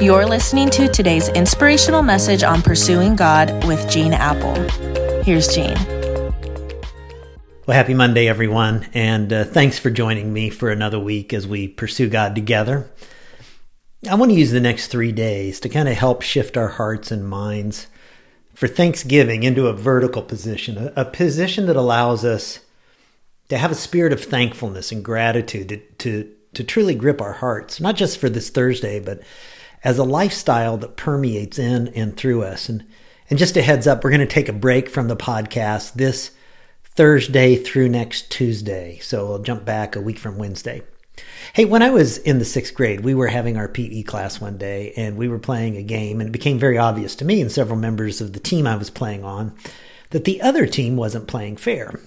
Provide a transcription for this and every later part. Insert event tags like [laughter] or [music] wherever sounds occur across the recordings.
You're listening to today's inspirational message on pursuing God with Gene Appel. Here's Gene. Well, happy Monday, everyone, and uh, thanks for joining me for another week as we pursue God together. I want to use the next three days to kind of help shift our hearts and minds for Thanksgiving into a vertical position, a, a position that allows us to have a spirit of thankfulness and gratitude to, to, to truly grip our hearts, not just for this Thursday, but as a lifestyle that permeates in and through us. And, and just a heads up, we're going to take a break from the podcast this Thursday through next Tuesday. So we'll jump back a week from Wednesday. Hey, when I was in the sixth grade, we were having our PE class one day and we were playing a game, and it became very obvious to me and several members of the team I was playing on that the other team wasn't playing fair.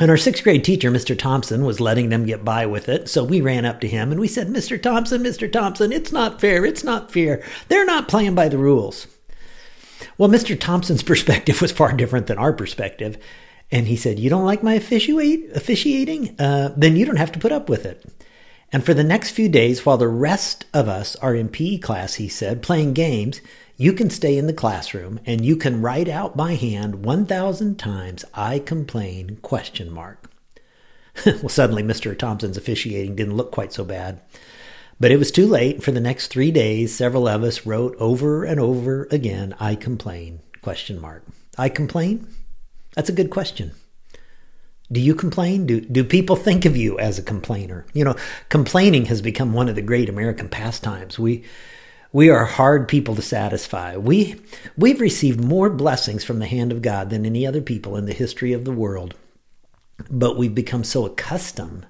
And our sixth grade teacher, Mr. Thompson, was letting them get by with it. So we ran up to him and we said, Mr. Thompson, Mr. Thompson, it's not fair. It's not fair. They're not playing by the rules. Well, Mr. Thompson's [laughs] perspective was far different than our perspective. And he said, You don't like my officiating? Uh, then you don't have to put up with it. And for the next few days, while the rest of us are in PE class, he said, playing games, you can stay in the classroom and you can write out by hand 1,000 times, I complain, question mark. [laughs] well, suddenly Mr. Thompson's officiating didn't look quite so bad. But it was too late. For the next three days, several of us wrote over and over again, I complain, question mark. I complain? That's a good question. Do you complain? Do, do people [laughs] think of you as a complainer? You know, complaining has become one of the great American pastimes. We, we are hard people to satisfy. We, we've received more blessings from the hand of God than any other people in the history of the world. But we've become so accustomed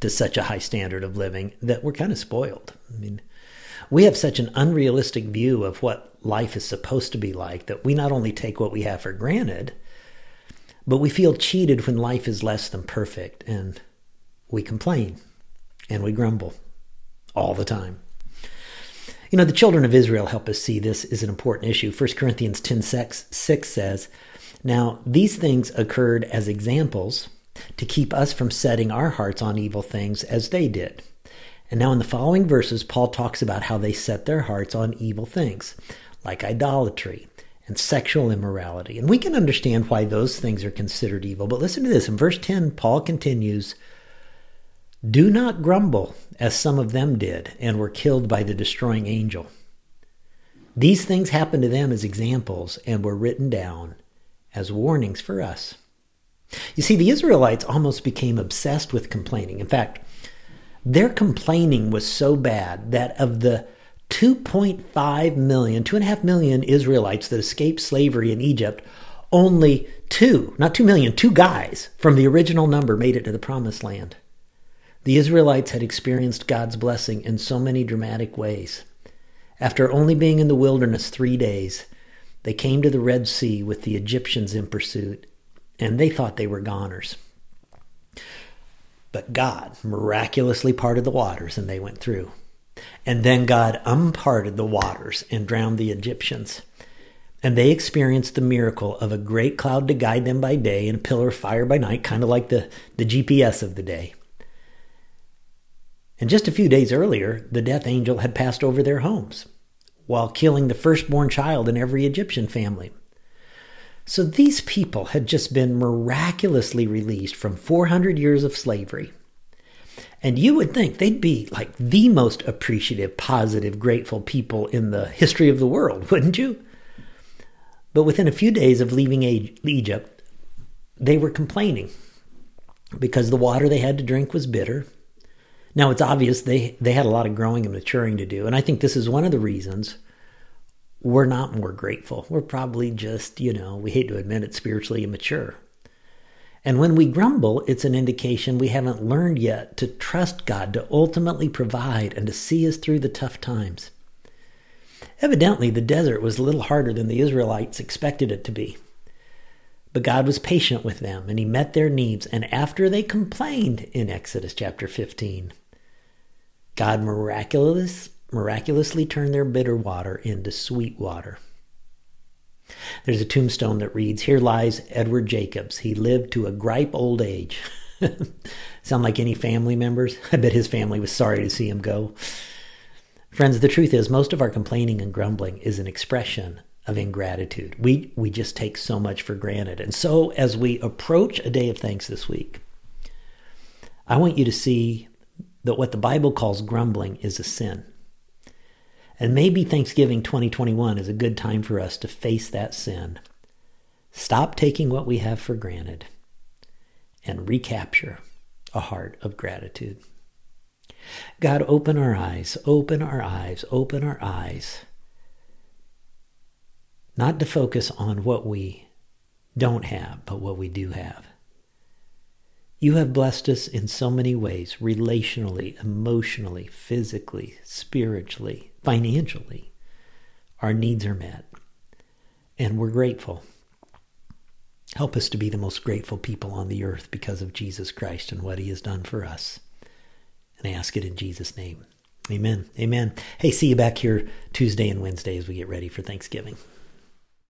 to such a high standard of living that we're kind of spoiled. I mean, we have such an unrealistic view of what life is supposed to be like that we not only take what we have for granted, but we feel cheated when life is less than perfect and we complain and we grumble all the time. You know, the children of Israel help us see this is an important issue. 1 Corinthians 10 6, 6 says, Now these things occurred as examples to keep us from setting our hearts on evil things as they did. And now in the following verses, Paul talks about how they set their hearts on evil things, like idolatry and sexual immorality. And we can understand why those things are considered evil. But listen to this. In verse 10, Paul continues, Do not grumble as some of them did, and were killed by the destroying angel. These things happened to them as examples and were written down as warnings for us. You see, the Israelites almost became obsessed with complaining. In fact, their complaining was so bad that of the 2.5 million, 2.5 million Israelites that escaped slavery in Egypt, only two, not 2 million, two guys from the original number made it to the promised land. The Israelites had experienced God's blessing in so many dramatic ways. After only being in the wilderness three days, they came to the Red Sea with the Egyptians in pursuit, and they thought they were goners. But God miraculously parted the waters, and they went through. And then God unparted the waters and drowned the Egyptians. And they experienced the miracle of a great cloud to guide them by day and a pillar of fire by night, kind of like the, the GPS of the day. And just a few days earlier, the death angel had passed over their homes while killing the firstborn child in every Egyptian family. So these people had just been miraculously released from 400 years of slavery. And you would think they'd be like the most appreciative, positive, grateful people in the history of the world, [laughs] wouldn't you? But within a few days of leaving Egypt, they were complaining because the water they had to drink was bitter now it's obvious they they had a lot of growing and maturing to do, and I think this is one of the reasons we're not more grateful. We're probably just, you know, we hate to admit it, spiritually immature. And when we grumble, it's an indication we haven't learned yet to trust God to ultimately provide and to see us through the tough times. Evidently, the desert was a little harder than the Israelites expected it to be. But God was patient with them and He met their needs. And after they complained in Exodus chapter 15, God miraculous, miraculously turned their bitter water into sweet water. There's a tombstone that reads, Here lies Edward Jacobs. He lived to a gripe old age. [laughs] Sound like any family members? [laughs] I bet his family was sorry to see him go. Friends, the truth is, most of our complaining and grumbling is an expression of ingratitude. We, we just take so much for granted. And so, as we approach a day of thanks this week, I want you to see that what the Bible calls grumbling is a sin. And maybe Thanksgiving 2021 is a good time for us to face that sin. Stop taking what we have for granted and recapture a heart of gratitude. God, open our eyes, open our eyes, open our eyes. Not to focus on what we don't have, but what we do have. You have blessed us in so many ways relationally, emotionally, physically, spiritually, financially. Our needs are met, and we're grateful. Help us to be the most grateful people on the earth because of Jesus Christ and what he has done for us. And I ask it in Jesus' name. Amen. Amen. Hey, see you back here Tuesday and Wednesday as we get ready for Thanksgiving.